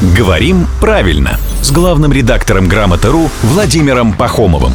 «Говорим правильно» с главным редактором «Грамоты.ру» Владимиром Пахомовым.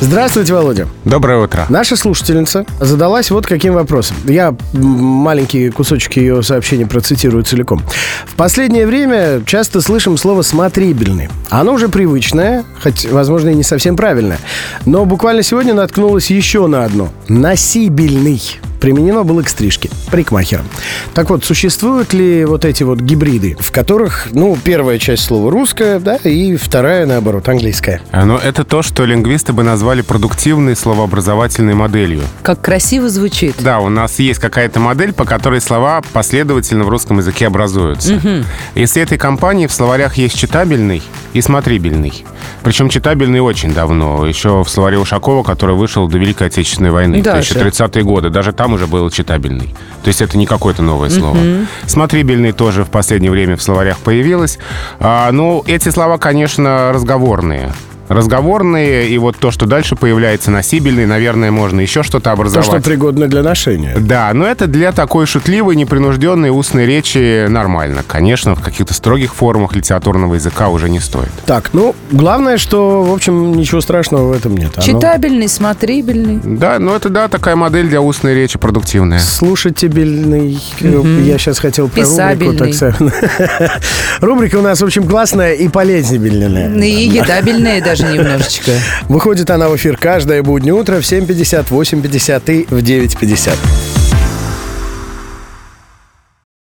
Здравствуйте, Володя. Доброе утро. Наша слушательница задалась вот каким вопросом. Я маленькие кусочки ее сообщения процитирую целиком. В последнее время часто слышим слово «смотрибельный». Оно уже привычное, хоть, возможно, и не совсем правильное. Но буквально сегодня наткнулась еще на одно. «Носибельный» применено было к стрижке, парикмахерам. Так вот, существуют ли вот эти вот гибриды, в которых, ну, первая часть слова русская, да, и вторая, наоборот, английская? А, Но это то, что лингвисты бы назвали продуктивной словообразовательной моделью. Как красиво звучит. Да, у нас есть какая-то модель, по которой слова последовательно в русском языке образуются. И с этой компании в словарях есть читабельный и смотрибельный. Причем читабельный очень давно. Еще в словаре Ушакова, который вышел до Великой Отечественной войны. Да, в 30-е годы. Даже там уже был читабельный. То есть это не какое-то новое слово. Смотрибельный тоже в последнее время в словарях появилось. А, ну, эти слова, конечно, разговорные разговорные, и вот то, что дальше появляется носибельный, наверное, можно еще что-то То, образовать. что пригодно для ношения. Да, но это для такой шутливой, непринужденной устной речи нормально. Конечно, в каких-то строгих формах литературного языка уже не стоит. Так, ну, главное, что, в общем, ничего страшного в этом нет. Оно Читабельный, смотрибельный. Да, но это, да, такая модель для устной речи продуктивная. Слушателебельный. Я сейчас хотел про рубрику. Так. Рубрика у нас, в общем, классная и полезнебельная. Ну И едабельные даже немножечко. Выходит она в эфир каждое буднее утро в 7.50, 8.50 и в 9.50.